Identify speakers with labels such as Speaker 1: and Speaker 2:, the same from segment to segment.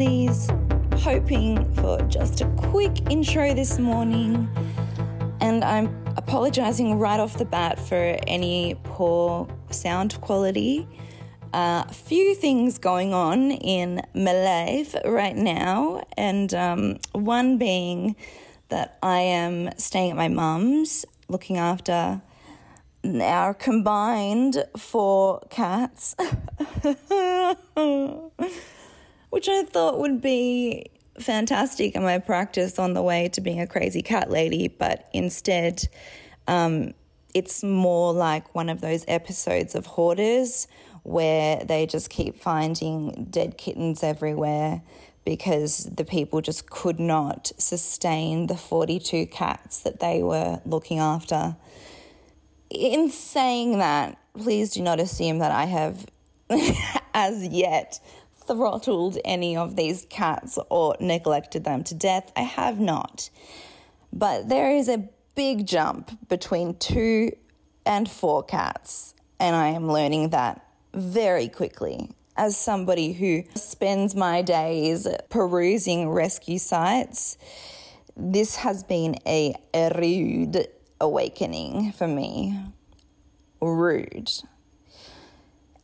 Speaker 1: lovelies. Hoping for just a quick intro this morning. And I'm apologizing right off the bat for any poor sound quality. Uh, a few things going on in my life right now, and um, one being that I am staying at my mum's looking after our combined four cats, which I thought would be fantastic in my practice on the way to being a crazy cat lady, but instead, um, it's more like one of those episodes of Hoarders where they just keep finding dead kittens everywhere because the people just could not sustain the 42 cats that they were looking after. In saying that, please do not assume that I have as yet throttled any of these cats or neglected them to death. I have not. But there is a big jump between two and four cats, and I am learning that very quickly. As somebody who spends my days perusing rescue sites, this has been a, rude awakening for me. Rude.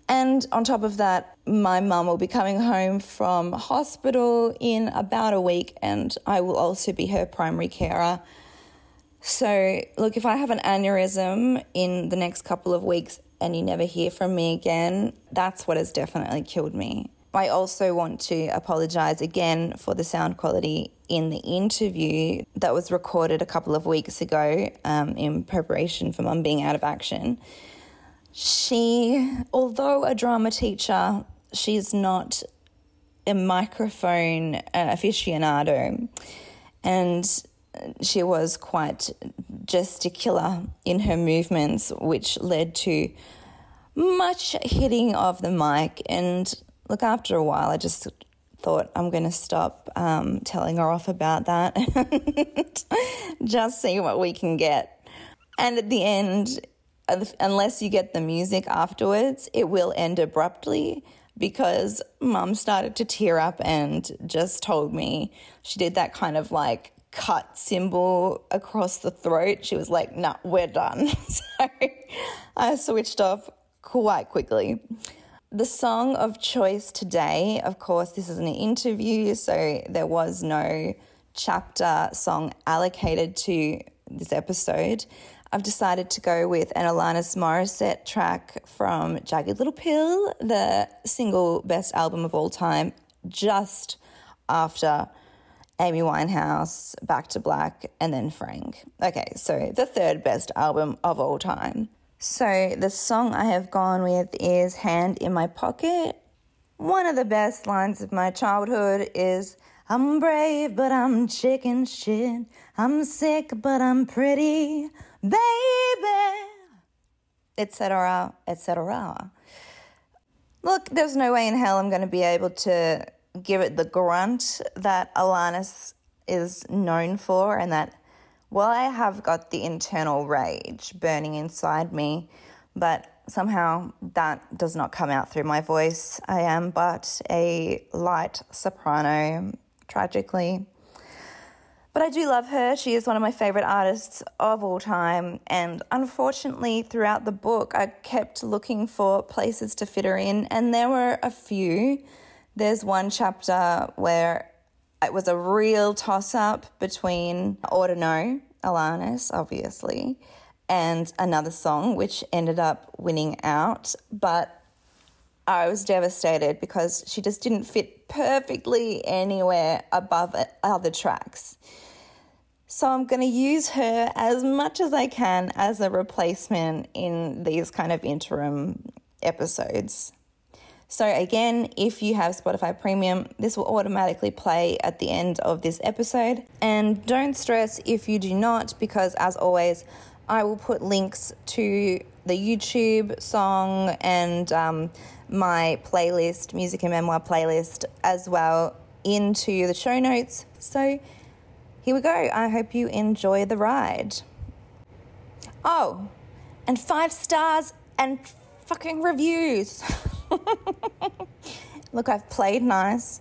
Speaker 1: And on top of that, my mum will be coming home from hospital in about a week, and I will also be her primary carer. So, look, if I have an aneurysm in the next couple of weeks and you never hear from me again, that's what has definitely killed me. I also want to apologize again for the sound quality in the interview that was recorded a couple of weeks ago um, in preparation for mum being out of action. She, although a drama teacher, she's not a microphone uh, aficionado. And she was quite gesticular in her movements, which led to much hitting of the mic. And look, after a while, I just thought I'm going to stop um, telling her off about that and just see what we can get. And at the end, unless you get the music afterwards, it will end abruptly because mum started to tear up and just told me she did that kind of like cut symbol across the throat. She was like, nah, we're done. so I switched off quite quickly. The song of choice today, of course, this is an interview, so there was no chapter song allocated to this episode. I've decided to go with an Alanis Morissette track from Jagged Little Pill, the single best album of all time, just after Amy Winehouse, Back to Black, and then Frank. Okay, so the third best album of all time. So the song I have gone with is Hand in My Pocket. One of the best lines of my childhood is I'm brave, but I'm chicken shit. I'm sick, but I'm pretty, baby. Etc., etc. Look, there's no way in hell I'm going to be able to give it the grunt that Alanis is known for, and that, well, I have got the internal rage burning inside me, but somehow that does not come out through my voice. I am but a light soprano, tragically. But I do love her. She is one of my favorite artists of all time. And unfortunately, throughout the book, I kept looking for places to fit her in, and there were a few. There's one chapter where it was a real toss up between Ordino, Alanis, obviously, and another song which ended up winning out. But I was devastated because she just didn't fit perfectly anywhere above other tracks. So I'm going to use her as much as I can as a replacement in these kind of interim episodes. So, again, if you have Spotify Premium, this will automatically play at the end of this episode. And don't stress if you do not, because as always, I will put links to the YouTube song and um, my playlist, music and memoir playlist, as well into the show notes. So, here we go. I hope you enjoy the ride. Oh, and five stars and fucking reviews. Look, I've played nice.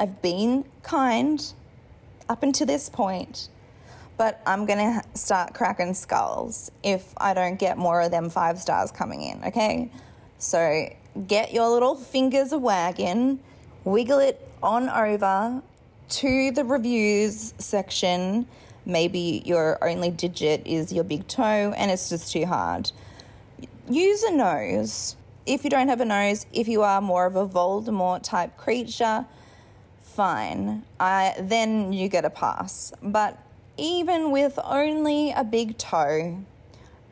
Speaker 1: I've been kind up until this point, but I'm going to start cracking skulls if I don't get more of them five stars coming in, okay? So get your little fingers a wagging, wiggle it on over to the reviews section. Maybe your only digit is your big toe and it's just too hard. Use a nose. If you don't have a nose, if you are more of a Voldemort type creature, fine. I, then you get a pass. But even with only a big toe,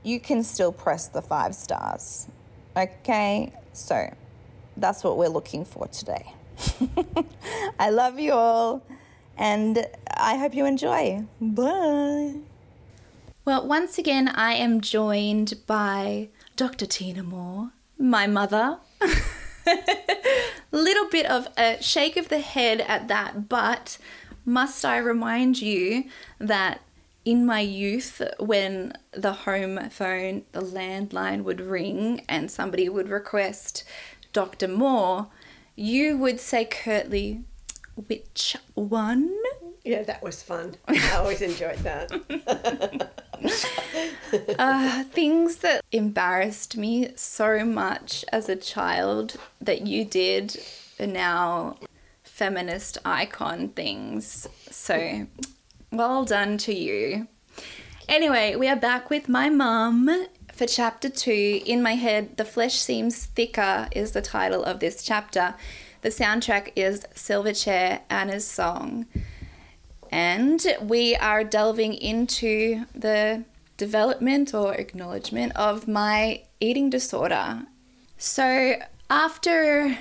Speaker 1: you can still press the five stars. Okay, so that's what we're looking for today. I love you all, and I hope you enjoy. Bye.
Speaker 2: Well, once again, I am joined by Dr. Tiina Moore, my mother. Little bit of a shake of the head at that, but must I remind you that in my youth, when the home phone, the landline would ring and somebody would request Dr. Moore, you would say curtly, which one?
Speaker 3: Yeah, that was fun. I always enjoyed that.
Speaker 2: uh, things that embarrassed me so much as a child that you did are now feminist icon things. So well done to you. Anyway, we are back with my mum for chapter two. In my head, The Flesh Seems Thicker is the title of this chapter. The soundtrack is Silverchair Anna's Song. And we are delving into the development or acknowledgement of my eating disorder. So, after,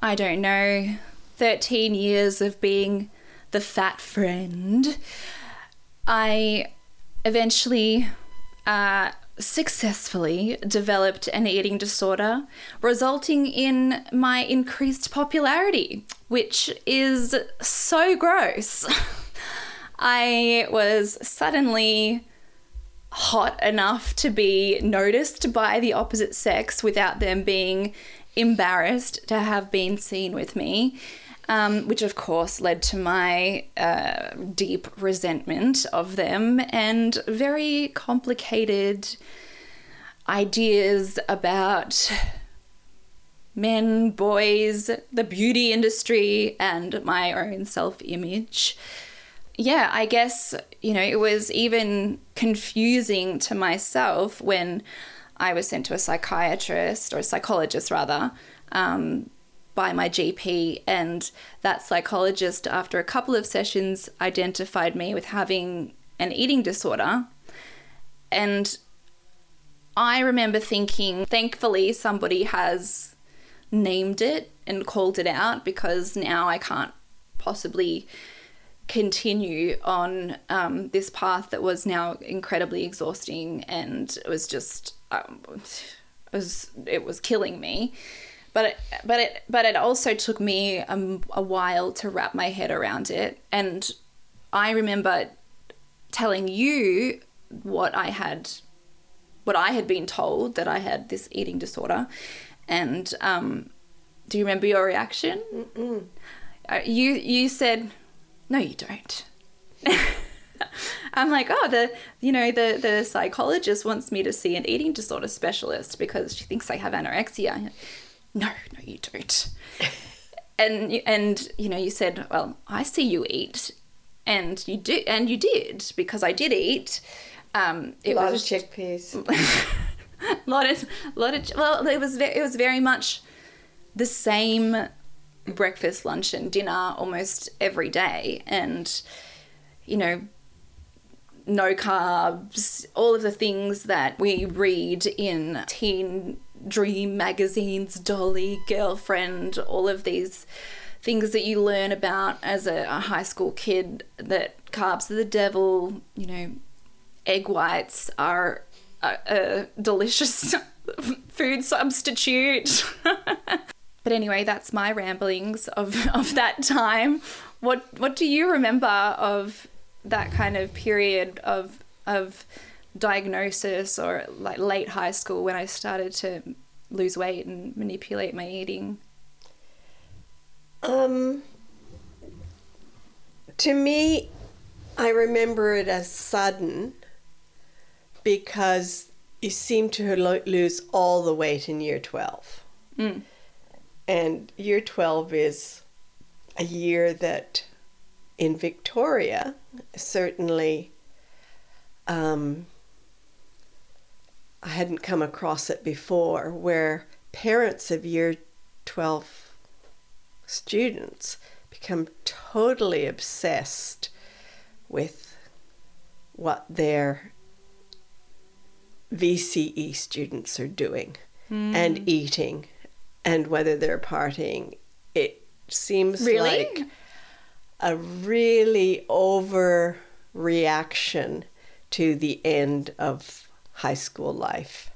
Speaker 2: I don't know, 13 years of being the fat friend, I eventually uh, successfully developed an eating disorder, resulting in my increased popularity, which is so gross. I was suddenly hot enough to be noticed by the opposite sex without them being embarrassed to have been seen with me um, which of course led to my uh, deep resentment of them and very complicated ideas about men, boys, the beauty industry, and my own self image. Yeah, I guess, you know, it was even confusing to myself when I was sent to a psychiatrist or a psychologist rather. Um, by my GP, and that psychologist, after a couple of sessions, identified me with having an eating disorder. And I remember thinking, thankfully, somebody has named it and called it out because now I can't possibly continue on um, this path that was now incredibly exhausting and it was just um, it was it was killing me but it, but it but it also took me a, a while to wrap my head around it. And i remember telling you what i had what i had been told that i had this eating disorder. And um, do you remember your reaction? Uh, you you said no you don't. I'm like, oh, the you know the the psychologist wants me to see an eating disorder specialist because she thinks I have anorexia no, no, you don't. and and you know, you said, well, I see you eat, and you do, and you did because I did eat. Um,
Speaker 3: it a lot was, of chickpeas.
Speaker 2: lot of, lot of. Well, it was it was very much the same breakfast, lunch, and dinner almost every day, and you know, no carbs, all of the things that we read in teen dream magazines, Dolly, girlfriend, all of these things that you learn about as a, a high school kid that carbs are the devil, you know, egg whites are a, a delicious food substitute. but anyway, that's my ramblings of, of that time. What what do you remember of that kind of period of of diagnosis or like late high school when I started to lose weight and manipulate my eating?
Speaker 3: Um, To me, I remember it as sudden because you seem to lo- lose all the weight in year 12.
Speaker 2: Mm.
Speaker 3: And year 12 is a year that in Victoria certainly um, I hadn't come across it before where parents of year 12 students become totally obsessed with what their VCE students are doing hmm. and eating and whether they're partying. It seems
Speaker 2: Really?
Speaker 3: like a really overreaction to the end of high school life.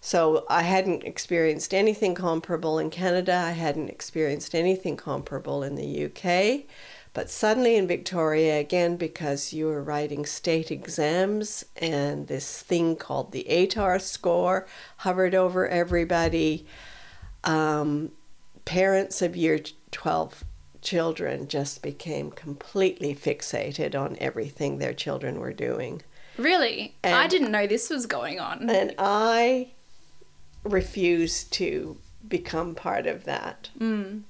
Speaker 3: So I hadn't experienced anything comparable in Canada. I hadn't experienced anything comparable in the UK. But suddenly in Victoria, again, because you were writing state exams and this thing called the ATAR score hovered over everybody, um, parents of year 12 children just became completely fixated on everything their children were doing.
Speaker 2: Really? I didn't know this was going on.
Speaker 3: And I refused to become part of that.
Speaker 2: Mm.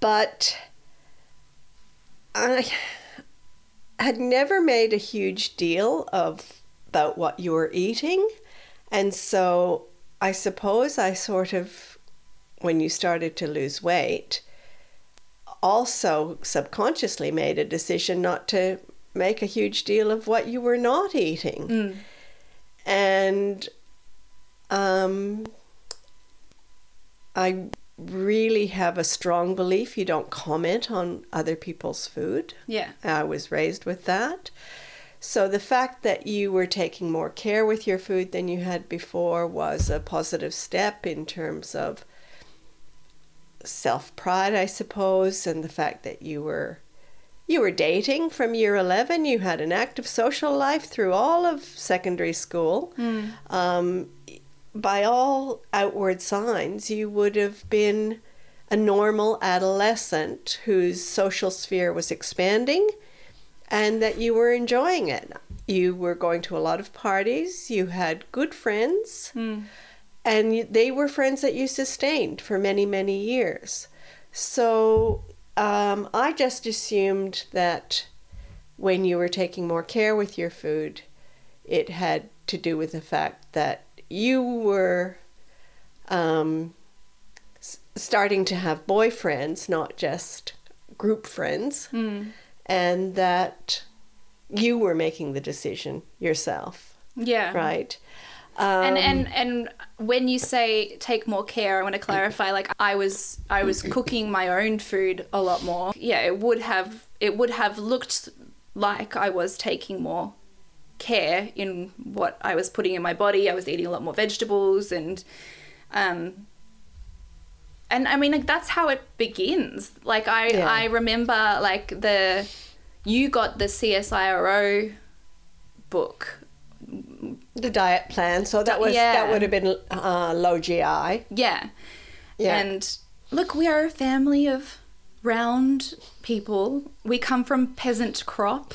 Speaker 3: But I had never made a huge deal of about what you were eating. And so I suppose I sort of when you started to lose weight also subconsciously made a decision not to make a huge deal of what you were not eating.
Speaker 2: Mm.
Speaker 3: And um, I really have a strong belief you don't comment on other people's food.
Speaker 2: Yeah.
Speaker 3: I was raised with that. So the fact that you were taking more care with your food than you had before was a positive step in terms of self pride, I suppose, and the fact that you were you were dating from year 11 you had an active social life through all of secondary school. Um, by all outward signs you would have been a normal adolescent whose social sphere was expanding and that you were enjoying it. You were going to a lot of parties. You had good friends. And they were friends that you sustained for many many years. So um, i just assumed that when you were taking more care with your food it had to do with the fact that you were um, s- starting to have boyfriends not just group friends and that you were making the decision yourself.
Speaker 2: Yeah.
Speaker 3: right Um,
Speaker 2: and and when you say take more care, I want to clarify. Like I was I was cooking my own food a lot more. Yeah, it would have it would have looked like I was taking more care in what I was putting in my body. I was eating a lot more vegetables and um and I mean like that's how it begins. Like I
Speaker 3: Yeah.
Speaker 2: I remember like the you got the CSIRO book
Speaker 3: the diet plan so that was
Speaker 2: Yeah.
Speaker 3: that would have been uh, low gi
Speaker 2: Yeah.
Speaker 3: Yeah.
Speaker 2: And look, we are a family of round people. We come from peasant crop.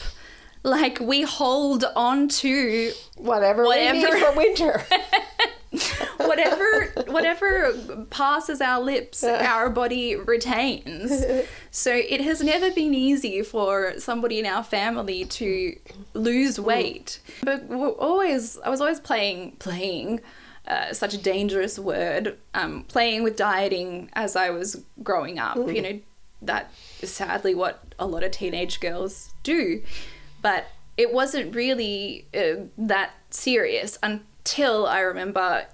Speaker 2: Like we hold on to
Speaker 3: whatever, we need for winter
Speaker 2: whatever whatever passes our lips, our body retains. So it has never been easy for somebody in our family to lose weight. But we're always, I was always playing, playing. Uh, such a dangerous word. Um, playing with dieting as I was growing up, you know, that is sadly what a lot of teenage girls do. But it wasn't really uh, that serious until I remember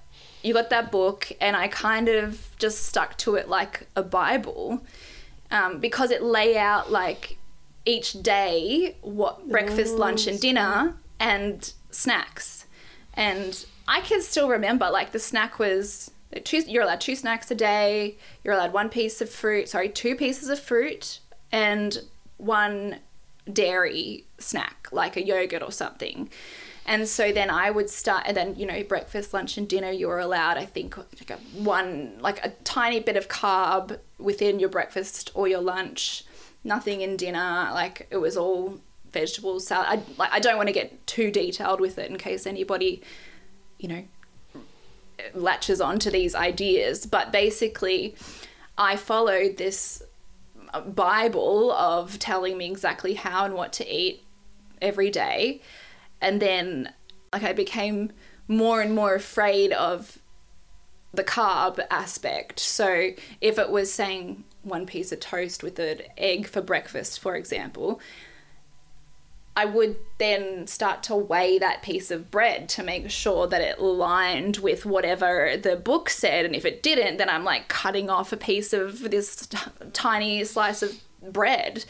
Speaker 2: you got that book, and I kind of just stuck to it like a Bible um, because it lay out like each day what breakfast, lunch, and dinner and snacks. And I can still remember like the snack was two, you're allowed two snacks a day, you're allowed one piece of fruit, sorry, two pieces of fruit, and one dairy snack, like a yogurt or something. And so then I would start, and then, you know, breakfast, lunch, and dinner, you were allowed, I think, like a one, like a tiny bit of carb within your breakfast or your lunch. nothing in dinner. Like it was all vegetables, salad. I, like, I don't want to get too detailed with it in case anybody, you know, latches onto these ideas. But basically, I followed this uh, Bible of telling me exactly how and what to eat every day. And then, like, I became more and more afraid of the carb aspect. So, if it was saying one piece of toast with an egg for breakfast, for example, I would then start to weigh that piece of bread to make sure that it lined with whatever the book said. And if it didn't, then I'm like cutting off a piece of this t- tiny slice of bread.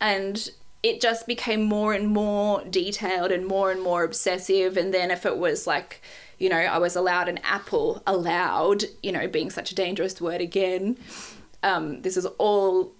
Speaker 2: And it just became more and more detailed and more and more obsessive. And then if it was like, you know, I was allowed an apple, allowed, you know, being such a dangerous word again. Um, this is all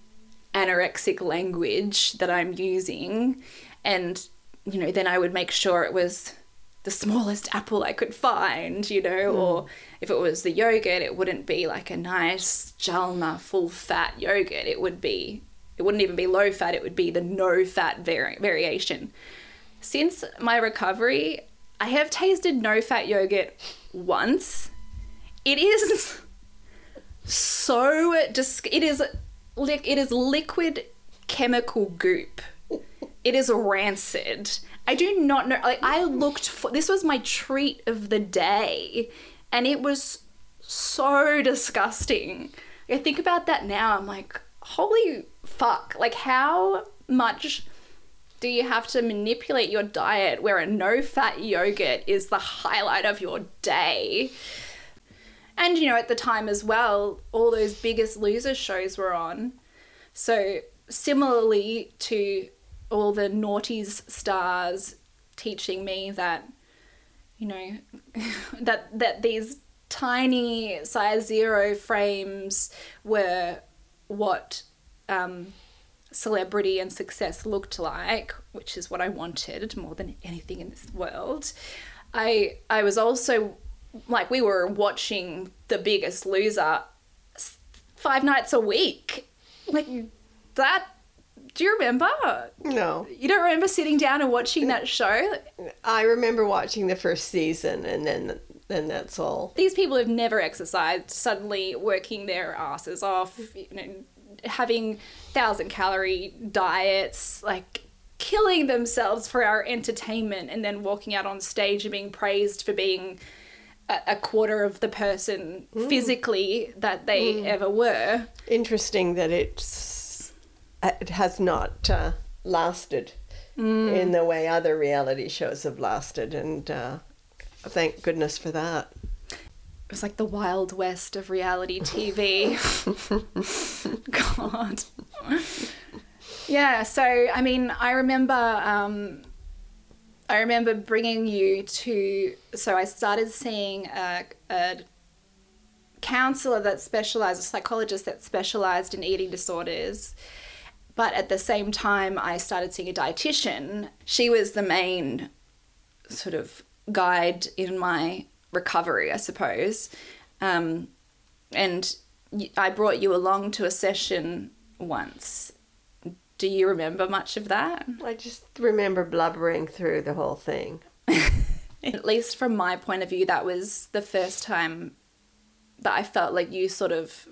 Speaker 2: anorexic language that I'm using and you know then i would make sure it was the smallest apple i could find you know mm. or if it was the yogurt it wouldn't be like a nice jalna full fat yogurt it would be it wouldn't even be low fat it would be the no fat vari- variation since my recovery i have tasted no fat yogurt once it is so dis- it is li- it is liquid chemical goop it is rancid. I do not know. Like, I looked for this was my treat of the day, and it was so disgusting. I think about that now. I'm like, holy fuck. Like, how much do you have to manipulate your diet where a no fat yogurt is the highlight of your day? And, you know, at the time as well, all those biggest loser shows were on. So, similarly to all the naughties stars teaching me that you know that that these tiny size zero frames were what um, celebrity and success looked like, which is what I wanted more than anything in this world. I I was also like we were watching The Biggest Loser five nights a week. Like that do you remember?
Speaker 3: No.
Speaker 2: You don't remember sitting down and watching that show?
Speaker 3: I remember watching the first season and then then that's all.
Speaker 2: These people have never exercised, suddenly working their asses off, you know, having thousand calorie diets, like killing themselves for our entertainment and then walking out on stage and being praised for being a, a quarter of the person mm. physically that they mm. ever were.
Speaker 3: Interesting that it's it has not uh, lasted mm. in the way other reality shows have lasted, and uh, thank goodness for that.
Speaker 2: It was like the wild west of reality TV. God. Yeah, so I mean, I remember um, I remember bringing you to. So I started seeing a, a counselor that specialized, a psychologist that specialized in eating disorders, but at the same time, I started seeing a dietitian. She was the main sort of guide in my recovery, I suppose. Um, and I brought you along to a session once. Do you remember much of that?
Speaker 3: I just remember blubbering through the whole thing.
Speaker 2: At least from my point of view, that was the first time that I felt like you sort of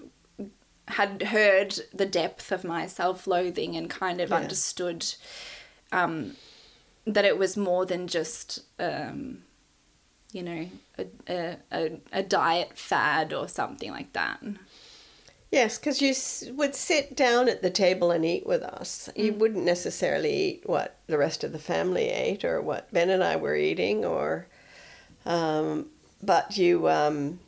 Speaker 2: had heard the depth of my self-loathing and kind of yeah. understood um, that it was more than just um, you know a, a, a diet fad or something like that
Speaker 3: yes because you would sit down at the table and eat with us mm. you wouldn't necessarily eat what the rest of the family ate or what ben and i were eating or um, but you um,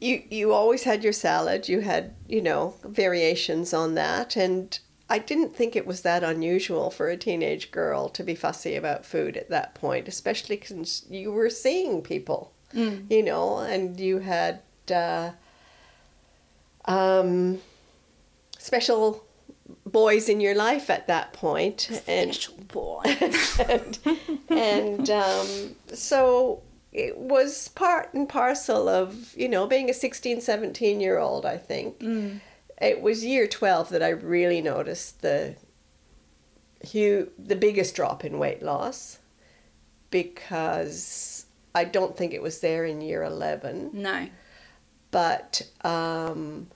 Speaker 3: you you always had your salad. You had you know variations on that, and I didn't think it was that unusual for a teenage girl to be fussy about food at that point, especially since you were seeing people, mm. you know, and you had uh, um, special boys in your life at that point,
Speaker 2: special and, boy,
Speaker 3: and, and um, so it was part and parcel of you know being a 16 17 year old i think mm. It was year 12 that I really noticed the hu- the biggest drop in weight loss because I don't think it was there in year 11
Speaker 2: No.
Speaker 3: but um,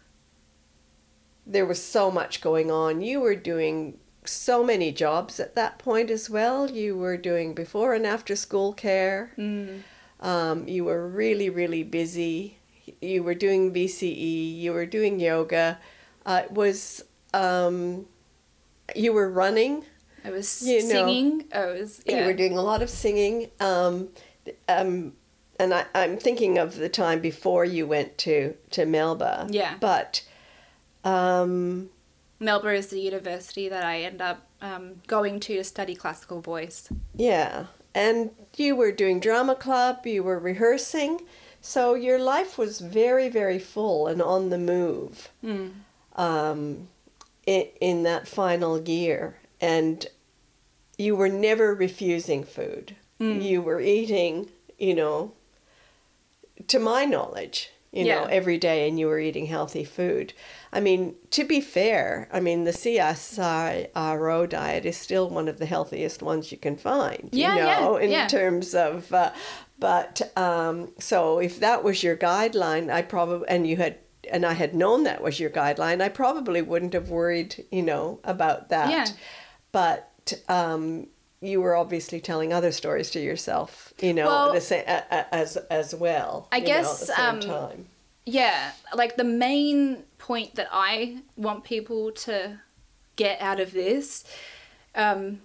Speaker 3: there was so much going on. You were doing so many jobs at that point as well. You were doing before and after school care.
Speaker 2: Mm.
Speaker 3: Um, you were really, really busy. You were doing VCE. You were doing yoga. Uh, was um, you were running.
Speaker 2: I was
Speaker 3: You know,
Speaker 2: singing. I was. Yeah.
Speaker 3: You were doing a lot of singing. Um, um, and I, I'm thinking of the time before you went to, to Melba.
Speaker 2: Yeah.
Speaker 3: But um,
Speaker 2: Melbourne is the university that I end up um, going to to study classical voice.
Speaker 3: yeah. And you were doing drama club, you were rehearsing. So your life was very, very full and on the move
Speaker 2: Mm.
Speaker 3: Um, in, in that final year. And you were never refusing food.
Speaker 2: Mm.
Speaker 3: You were eating, you know, to my knowledge, you know, every day, and you were eating healthy food. I mean, to be fair, I mean, the CSIRO diet is still one of the healthiest ones you can find, you
Speaker 2: Yeah, yeah,
Speaker 3: know, in
Speaker 2: yeah.
Speaker 3: terms of, uh, but um, so if that was your guideline, I probably, and you had, and I had known that was your guideline, I probably wouldn't have worried, you know, about that.
Speaker 2: Yeah.
Speaker 3: But um, you were obviously telling other stories to yourself, you know,
Speaker 2: Well-
Speaker 3: the sa- a- a- as as well.
Speaker 2: I
Speaker 3: you know, at
Speaker 2: guess,
Speaker 3: the same
Speaker 2: um,
Speaker 3: time.
Speaker 2: Yeah, like the main point that I want people to get out of this um,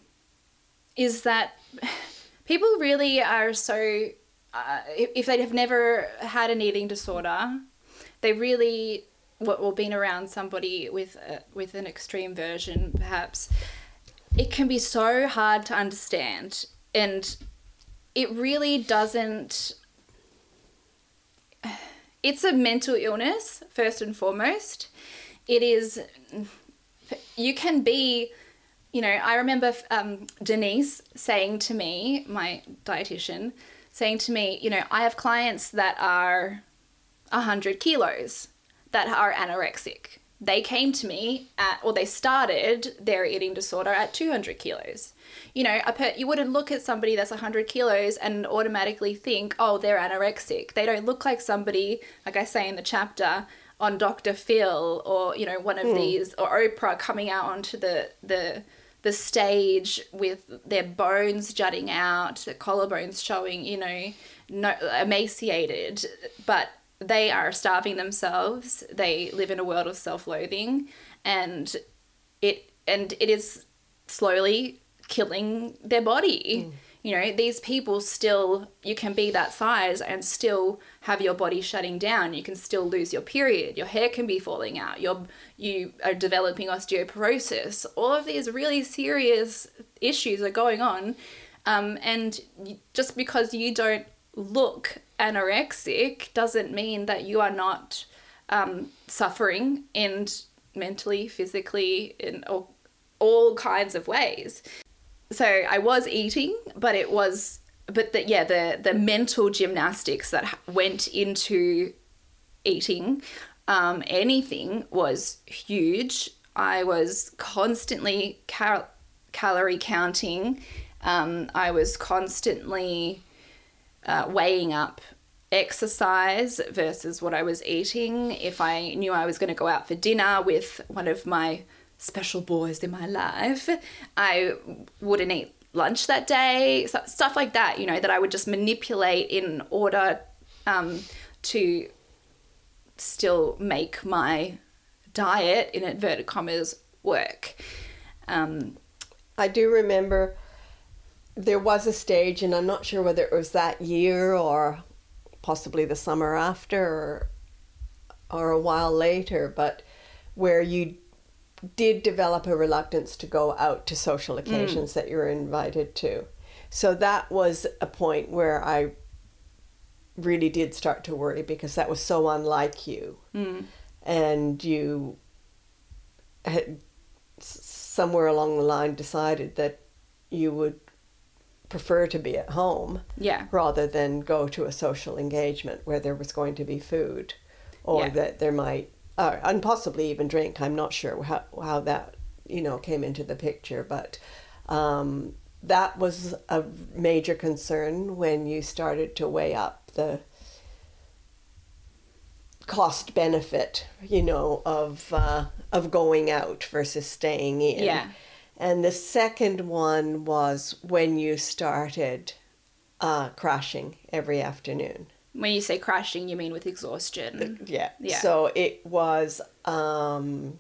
Speaker 2: is that people really are so. Uh, if if they have never had an eating disorder, they really or been around somebody with a, with an extreme version, perhaps. It can be so hard to understand, and it really doesn't it's a mental illness first and foremost it is you can be you know i remember um, denise saying to me my dietitian saying to me you know i have clients that are 100 kilos that are anorexic. They came to me at or they started their eating disorder at 200 kilos. You know a per, you wouldn't look at somebody that's 100 kilos and automatically think oh they're anorexic. They don't look like somebody like i say in the chapter on dr phil or you know one of hmm. these or oprah coming out onto the the the stage with their bones jutting out the collarbones showing you know no emaciated but they are starving themselves. They live in a world of self-loathing and it and it is slowly killing their body. You know these people still you can be that size and still have your body shutting down. You can still lose your period. Your hair can be falling out. You're you are developing osteoporosis. All of these really serious issues are going on um, and just because you don't look anorexic doesn't mean that you are not um, suffering and mentally, physically, in all, all kinds of ways. So I was eating, but it was, but the, yeah, the the mental gymnastics that went into eating um, anything was huge. I was constantly cal- calorie counting. Um, I was constantly uh, weighing up exercise versus what I was eating. If I knew I was going to go out for dinner with one of my special boys in my life, I wouldn't eat lunch that day. Stuff like that, you know, that I would just manipulate in order um, to still make my diet, in inverted commas, work. Um,
Speaker 3: I do remember there was a stage, and I'm not sure whether it was that year or possibly the summer after or, or a while later, but where you did develop a reluctance to go out to social mm. occasions that you were invited to. So that was a point where I really did start to worry because that was so unlike you. Mm. And you had somewhere along the line decided that you would prefer to be at home
Speaker 2: yeah.
Speaker 3: rather than go to a social engagement where there was going to be food or
Speaker 2: Yeah.
Speaker 3: that there might or, and possibly even drink. I'm not sure how, how that, you know, came into the picture, but um, that was a major concern when you started to weigh up the cost benefit, you know, of uh, of going out versus staying in.
Speaker 2: Yeah.
Speaker 3: And the second one was when you started uh, crashing every afternoon.
Speaker 2: When you say crashing, you mean with exhaustion.
Speaker 3: Yeah.
Speaker 2: Yeah.
Speaker 3: So it was um,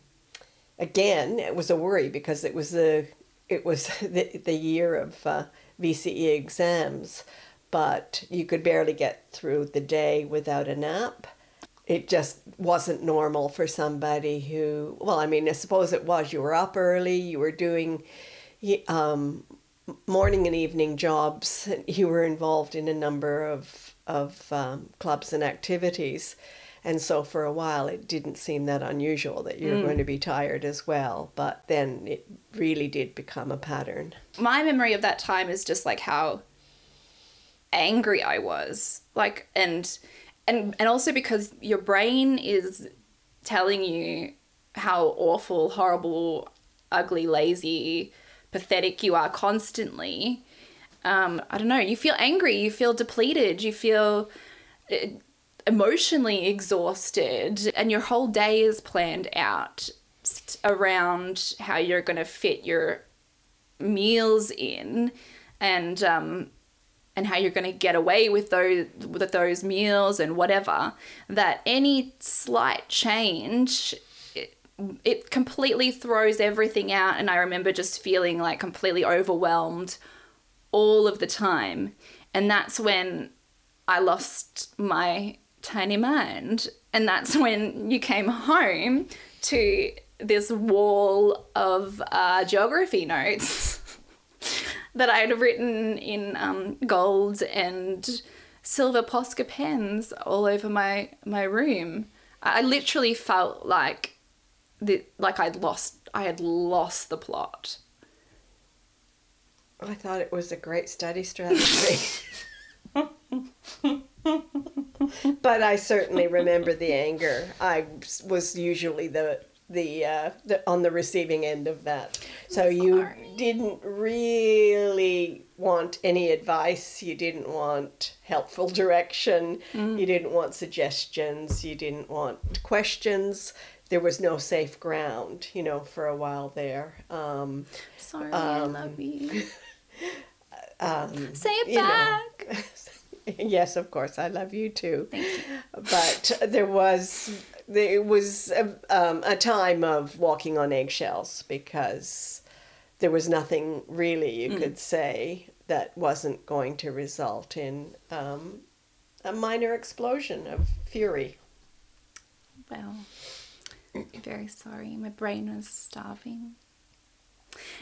Speaker 3: again, it was a worry because it was the it was the the year of uh, VCE exams, but you could barely get through the day without a nap. It just wasn't normal for somebody who, well, I mean, I suppose it was. You were up early, you were doing um, morning and evening jobs, you were involved in a number of, of um, clubs and activities. And so for a while, it didn't seem that unusual that you were going to be tired as well. But then it really did become a pattern.
Speaker 2: my memory of that time is just like how angry I was. Like and and and also because your brain is telling you how awful, horrible, ugly, lazy, pathetic you are constantly. Um, I don't know. You feel angry. You feel depleted. You feel uh, emotionally exhausted, and your whole day is planned out around how you're going to fit your meals in, and um, and how you're going to get away with those with those meals and whatever. That any slight change it, it completely throws everything out. And i remember just feeling like completely overwhelmed all of the time. And that's when i lost my tiny mind. And that's when you came home to this wall of uh, geography notes that i had written in um, gold and silver posca pens all over my my room i literally felt like the, like I'd lost I had lost the plot.
Speaker 3: I thought it was a great study strategy. but I certainly remember the anger. I was usually the the, uh, the on the receiving end of that. So you
Speaker 2: Sorry.
Speaker 3: didn't really want any advice. You didn't want helpful direction. You didn't want suggestions. You didn't want questions. There was no safe ground, you know, for a while there. Um,
Speaker 2: Sorry, I
Speaker 3: Um,
Speaker 2: love you.
Speaker 3: um,
Speaker 2: Say it
Speaker 3: you know.
Speaker 2: back.
Speaker 3: yes, of course, I love you too.
Speaker 2: Thank you.
Speaker 3: But there was there was a, um, a time of walking on eggshells because there was nothing really you
Speaker 2: Mm.
Speaker 3: could say that wasn't going to result in um, a minor explosion of fury.
Speaker 2: Well, I'm very sorry. My brain was starving.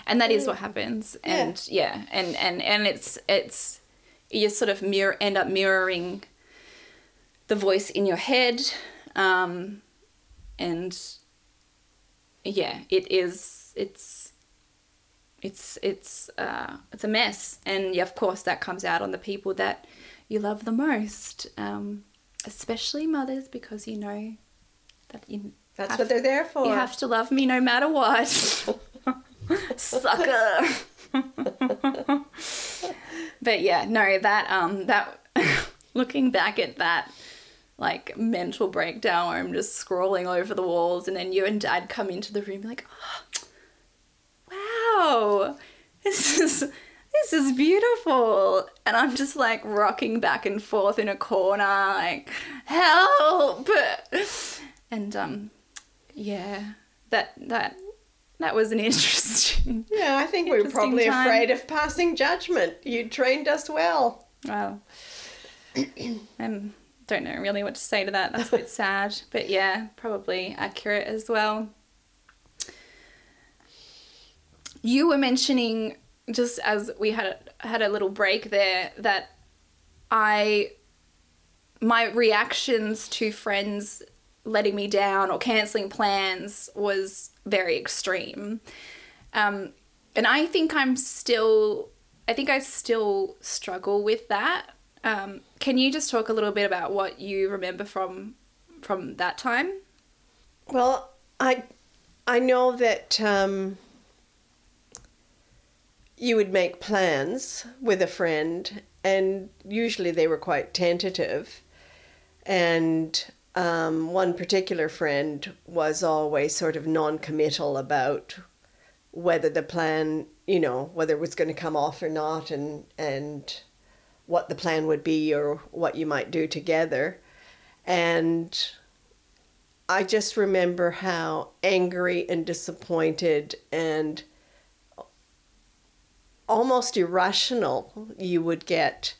Speaker 2: And that is what happens. And yeah, and, and, and it's it's you sort of mirror end up mirroring the voice in your head. Um, and yeah, it is it's it's it's uh, it's a mess, and yeah, of course that comes out on the people that you love the most, um, especially mothers, because you know that you
Speaker 3: That's
Speaker 2: have,
Speaker 3: what they're there for.
Speaker 2: you have to love me no matter what, sucker. but yeah, no, that um that looking back at that like mental breakdown where I'm just scrolling over the walls and then you and dad come into the room like oh, wow this is this is beautiful and I'm just like rocking back and forth in a corner like help and um yeah that that that was an interesting
Speaker 3: yeah, I think we were probably
Speaker 2: time.
Speaker 3: afraid of passing judgment. You trained us well.
Speaker 2: Wow. I don't know really what to say to that. That's a bit sad. But yeah, probably accurate as well. You were mentioning just as we had a, had a little break there that I my reactions to friends letting me down or canceling plans was very extreme. Um, and I think I'm still, I think I still struggle with that. Um, can you just talk a little bit about what you remember from from that time?
Speaker 3: Well, I I know that um, you would make plans with a friend, and usually they were quite tentative. And um, one particular friend was always sort of non-committal about whether the plan, you know, whether it was going to come off or not, and and what the plan would be or what you might do together. And I just remember how angry and disappointed and almost irrational you would get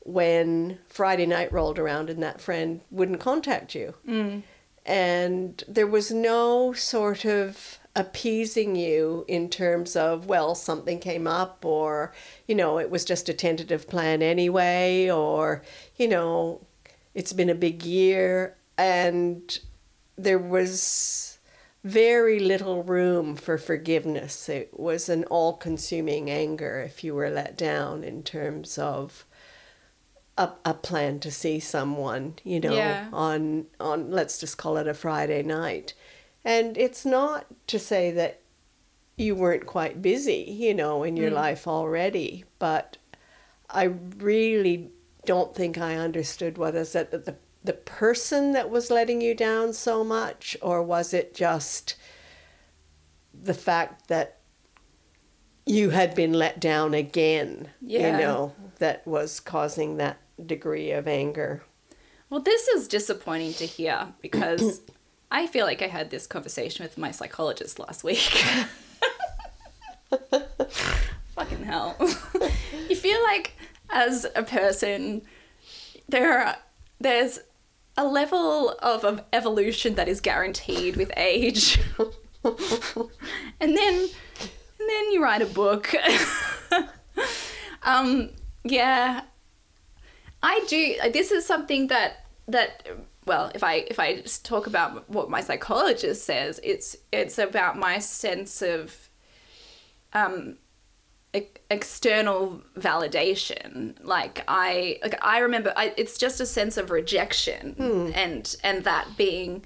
Speaker 3: when Friday night rolled around and that friend wouldn't contact you.
Speaker 2: Mm.
Speaker 3: And there was no sort of appeasing you in terms of, well, something came up, or, you know, it was just a tentative plan anyway, or, you know, it's been a big year. And there was very little room for forgiveness. It was an all consuming anger if you were let down in terms of a, a plan to see someone, you know,
Speaker 2: Yeah.
Speaker 3: on on let's just call it a Friday night. And it's not to say that you weren't quite busy, you know, in your mm. life already, but I really don't think I understood whether it's that the the person that was letting you down so much, or was it just the fact that you had been let down again?
Speaker 2: Yeah.
Speaker 3: You know, that was causing that degree of anger.
Speaker 2: Well, this is disappointing to hear because I feel like I had this conversation with my psychologist last week. Fucking hell. you feel like as a person there are, there's a level of, of evolution that is guaranteed with age. and then and then you write a book. um yeah, I do. This is something that that well, if I if I just talk about what my psychologist says, it's it's about my sense of um e- external validation. Like i like i remember I, it's just a sense of rejection and and that being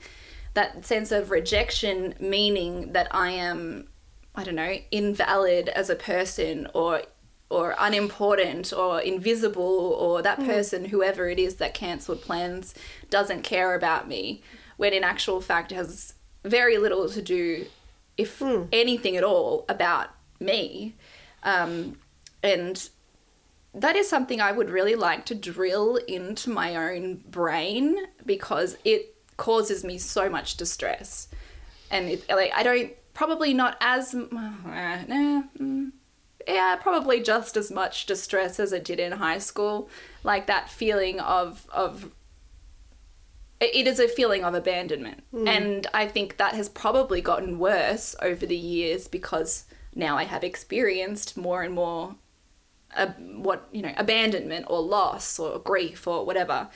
Speaker 2: that sense of rejection meaning that i am i don't know invalid as a person or or unimportant or invisible or that person whoever it is that cancelled plans doesn't care about me when in actual fact it has very little to do if anything at all about me. Um, and that is something I would really like to drill into my own brain because it causes me so much distress. And it, like I don't probably not as uh, nah, mm, yeah, probably just as much distress as it did in high school. Like that feeling of of it is a feeling of abandonment. And I think that has probably gotten worse over the years because now I have experienced more and more uh, what, you know, abandonment or loss or grief or whatever.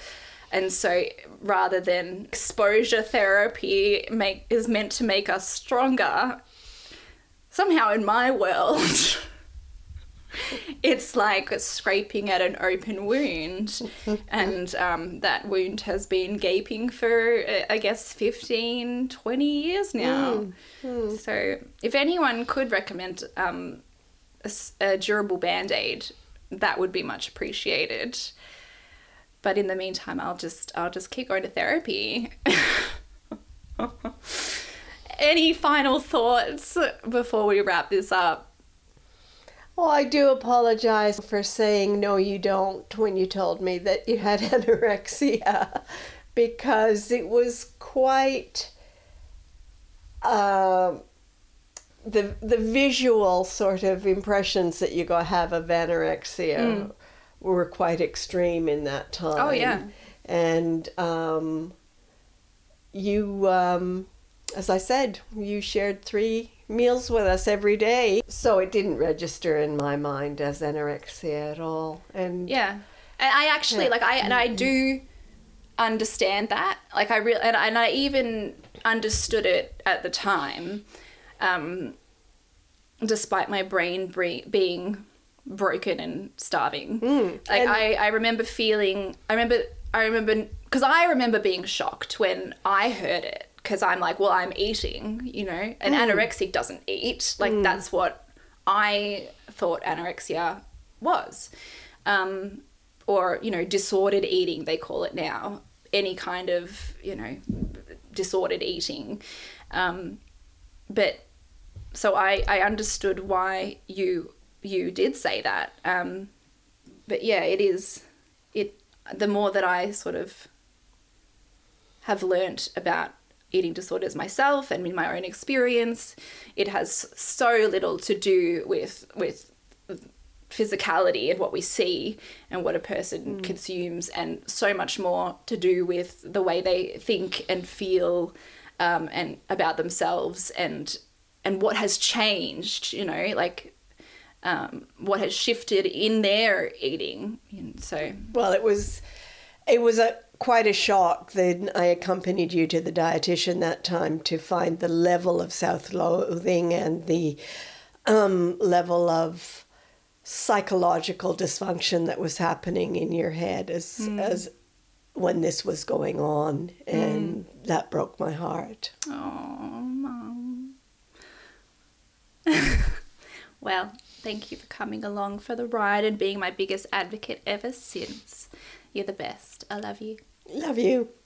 Speaker 2: And so rather than exposure therapy make is meant to make us stronger, somehow in my world it's like scraping at an open wound. And um, that wound has been gaping for uh, i guess 15 20 years now. So if anyone could recommend um, a, a durable band-aid that would be much appreciated. But in the meantime i'll just i'll just keep going to therapy. Any final thoughts before we wrap this up
Speaker 3: Well, I do apologize for saying no, you don't when you told me that you had anorexia because it was quite um the the visual sort of impressions that you go have of anorexia were quite extreme in that time.
Speaker 2: Oh, yeah.
Speaker 3: And um, you, um, as I said, you shared three meals with us every day, so it didn't register in my mind as anorexia at all. And
Speaker 2: Yeah. And I actually
Speaker 3: Yeah.
Speaker 2: like I and I do understand that. Like I really and, and I even understood it at the time. Um despite my brain bre- being broken and starving. like
Speaker 3: and-
Speaker 2: I I remember feeling I remember I remember because I remember being shocked when I heard it because I'm like, well, I'm eating, you know, an anorexic doesn't eat. Like, that's what I thought anorexia was. Um, or, you know, disordered eating, they call it now. Any kind of, you know, disordered eating. Um, but so I, I understood why you you did say that. Um, but yeah, it is it the more that I sort of have learnt about eating disorders myself and in my own experience, it has so little to do with with physicality and what we see and what a person consumes, and so much more to do with the way they think and feel um, and about themselves and and what has changed. You know, like um, what has shifted in their eating. And so
Speaker 3: Well, it was it was a quite a shock that I accompanied you to the dietitian that time to find the level of self-loathing and the um, level of psychological dysfunction that was happening in your head as as when this was going on, and that broke my heart.
Speaker 2: Oh, mom. well, thank you for coming along for the ride and being my biggest advocate ever since. You're the best. I love you.
Speaker 3: Love you.